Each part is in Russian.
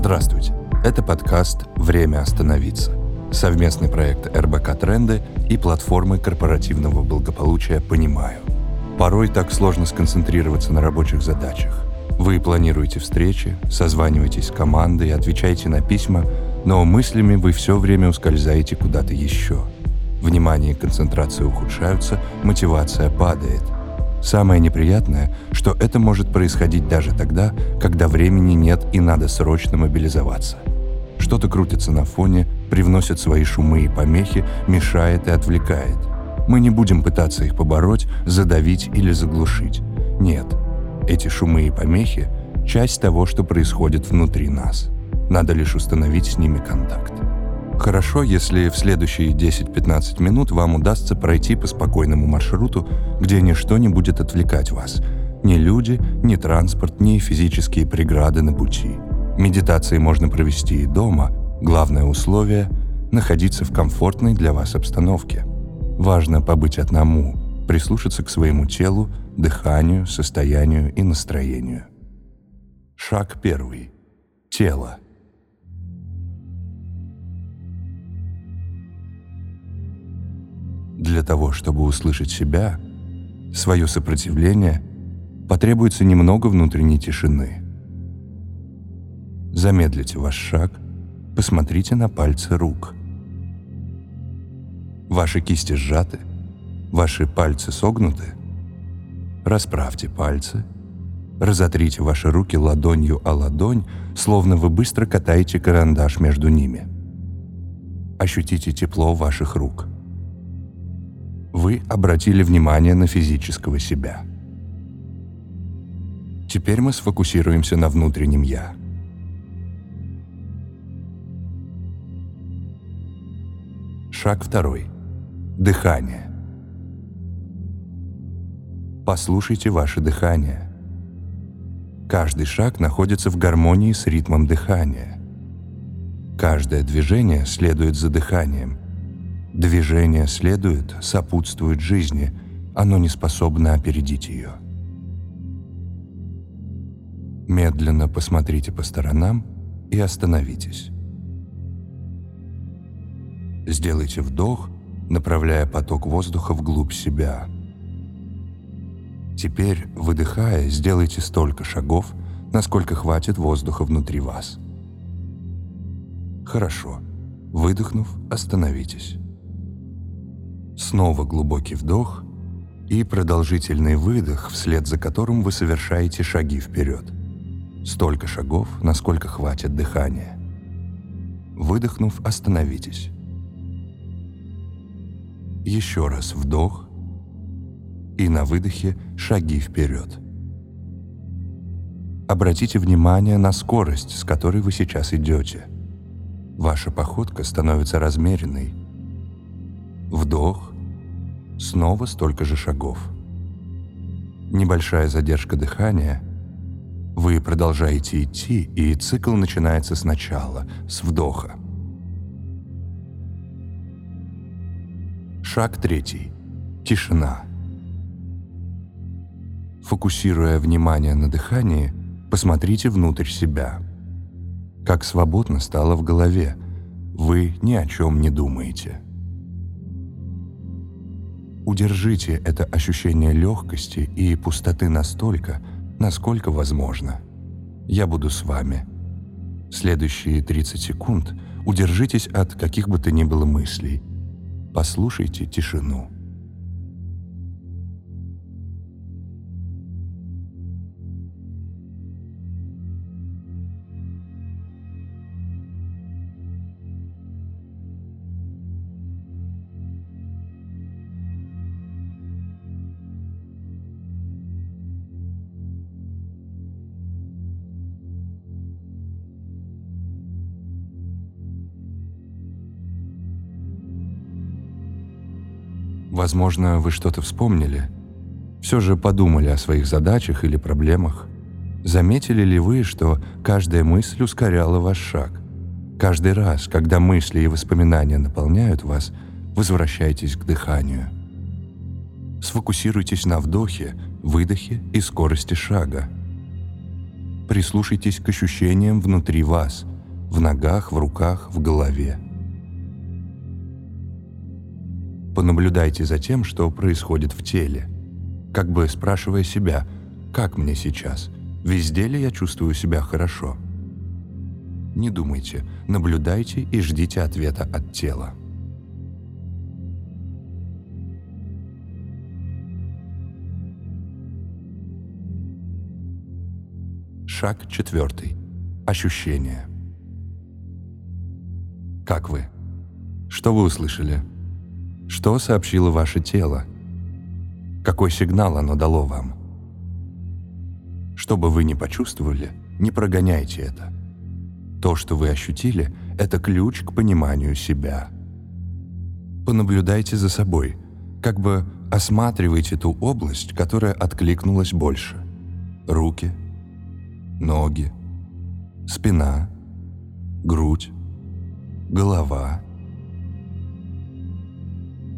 Здравствуйте. Это подкаст «Время остановиться». Совместный проект РБК «Тренды» и платформы корпоративного благополучия «Понимаю». Порой так сложно сконцентрироваться на рабочих задачах. Вы планируете встречи, созваниваетесь с командой, отвечаете на письма, но мыслями вы все время ускользаете куда-то еще. Внимание и концентрация ухудшаются, мотивация падает. Самое неприятное, что это может происходить даже тогда, когда времени нет и надо срочно мобилизоваться. Что-то крутится на фоне, привносит свои шумы и помехи, мешает и отвлекает. Мы не будем пытаться их побороть, задавить или заглушить. Нет, эти шумы и помехи – часть того, что происходит внутри нас. Надо лишь установить с ними контакт. Хорошо, если в следующие 10-15 минут вам удастся пройти по спокойному маршруту, где ничто не будет отвлекать вас. Ни люди, ни транспорт, ни физические преграды на пути. Медитации можно провести и дома. Главное условие – находиться в комфортной для вас обстановке. Важно побыть одному, прислушаться к своему телу, дыханию, состоянию и настроению. Шаг первый. Тело. Для того, чтобы услышать себя, свое сопротивление, потребуется немного внутренней тишины. Замедлите ваш шаг, посмотрите на пальцы рук. Ваши кисти сжаты, ваши пальцы согнуты – Расправьте пальцы. Разотрите ваши руки ладонью о ладонь, словно вы быстро катаете карандаш между ними. Ощутите тепло ваших рук. Вы обратили внимание на физического себя. Теперь мы сфокусируемся на внутреннем «я». Шаг второй. Дыхание. Послушайте ваше дыхание. Каждый шаг находится в гармонии с ритмом дыхания. Каждое движение следует за дыханием. Движение следует, сопутствует жизни, оно не способно опередить ее. Медленно посмотрите по сторонам и остановитесь. Сделайте вдох, направляя поток воздуха вглубь себя – Теперь, выдыхая, сделайте столько шагов, насколько хватит воздуха внутри вас. Хорошо. Выдохнув, остановитесь. Снова глубокий вдох и продолжительный выдох, вслед за которым вы совершаете шаги вперед. Столько шагов, насколько хватит дыхания. Выдохнув, остановитесь. Еще раз вдох и на выдохе шаги вперед. Обратите внимание на скорость, с которой вы сейчас идете. Ваша походка становится размеренной. Вдох, снова столько же шагов. Небольшая задержка дыхания. Вы продолжаете идти, и цикл начинается сначала, с вдоха. Шаг третий. Тишина. Фокусируя внимание на дыхании, посмотрите внутрь себя. Как свободно стало в голове. Вы ни о чем не думаете. Удержите это ощущение легкости и пустоты настолько, насколько возможно. Я буду с вами. Следующие 30 секунд удержитесь от каких бы то ни было мыслей. Послушайте тишину. Возможно, вы что-то вспомнили. Все же подумали о своих задачах или проблемах. Заметили ли вы, что каждая мысль ускоряла ваш шаг? Каждый раз, когда мысли и воспоминания наполняют вас, возвращайтесь к дыханию. Сфокусируйтесь на вдохе, выдохе и скорости шага. прислушайтесь к ощущениям внутри вас, в ногах, в руках, в голове. Понаблюдайте за тем, что происходит в теле, как бы спрашивая себя, как мне сейчас, везде ли я чувствую себя хорошо. Не думайте, наблюдайте и ждите ответа от тела. Шаг четвертый. Ощущения. Как вы? Что вы услышали? Что сообщило ваше тело? Какой сигнал оно дало вам? Что бы вы ни почувствовали, не прогоняйте это. То, что вы ощутили, это ключ к пониманию себя. Понаблюдайте за собой, как бы осматривайте ту область, которая откликнулась больше. Руки, ноги, спина, грудь, голова.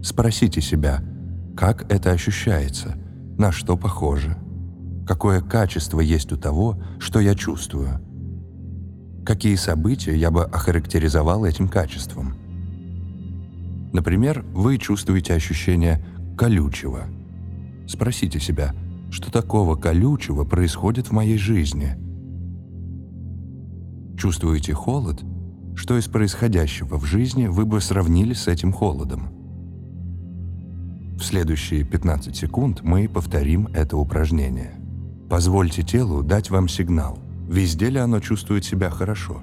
Спросите себя, как это ощущается, на что похоже, какое качество есть у того, что я чувствую, какие события я бы охарактеризовал этим качеством. Например, вы чувствуете ощущение колючего. Спросите себя, что такого колючего происходит в моей жизни – Чувствуете холод? Что из происходящего в жизни вы бы сравнили с этим холодом? В следующие 15 секунд мы повторим это упражнение. Позвольте телу дать вам сигнал, везде ли оно чувствует себя хорошо,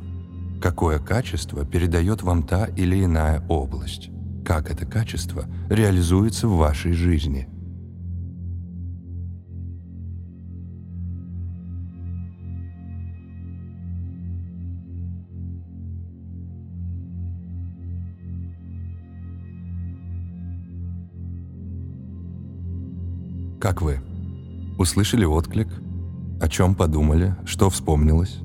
какое качество передает вам та или иная область, как это качество реализуется в вашей жизни – Как вы? Услышали отклик? О чем подумали? Что вспомнилось?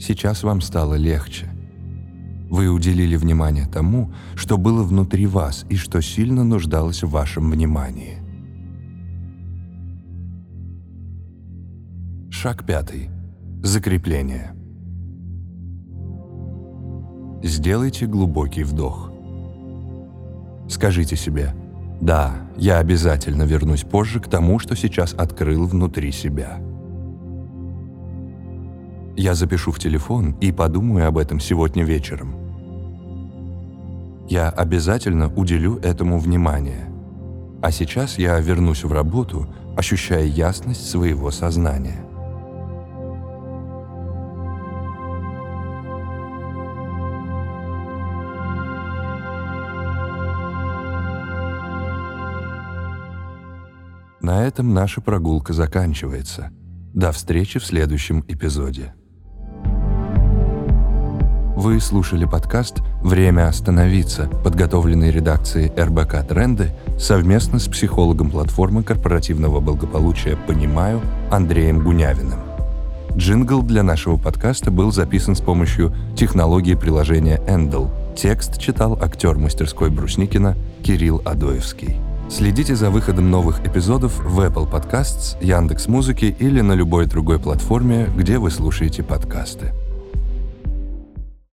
Сейчас вам стало легче. Вы уделили внимание тому, что было внутри вас и что сильно нуждалось в вашем внимании. Шаг пятый. Закрепление. Сделайте глубокий вдох. Скажите себе – да, я обязательно вернусь позже к тому, что сейчас открыл внутри себя. Я запишу в телефон и подумаю об этом сегодня вечером. Я обязательно уделю этому внимание. А сейчас я вернусь в работу, ощущая ясность своего сознания. На этом наша прогулка заканчивается. До встречи в следующем эпизоде. Вы слушали подкаст «Время остановиться», подготовленный редакцией РБК «Тренды» совместно с психологом платформы корпоративного благополучия «Понимаю» Андреем Гунявиным. Джингл для нашего подкаста был записан с помощью технологии приложения Endel. Текст читал актер мастерской Брусникина Кирилл Адоевский. Следите за выходом новых эпизодов в Apple Podcasts, Яндекс.Музыке или на любой другой платформе, где вы слушаете подкасты.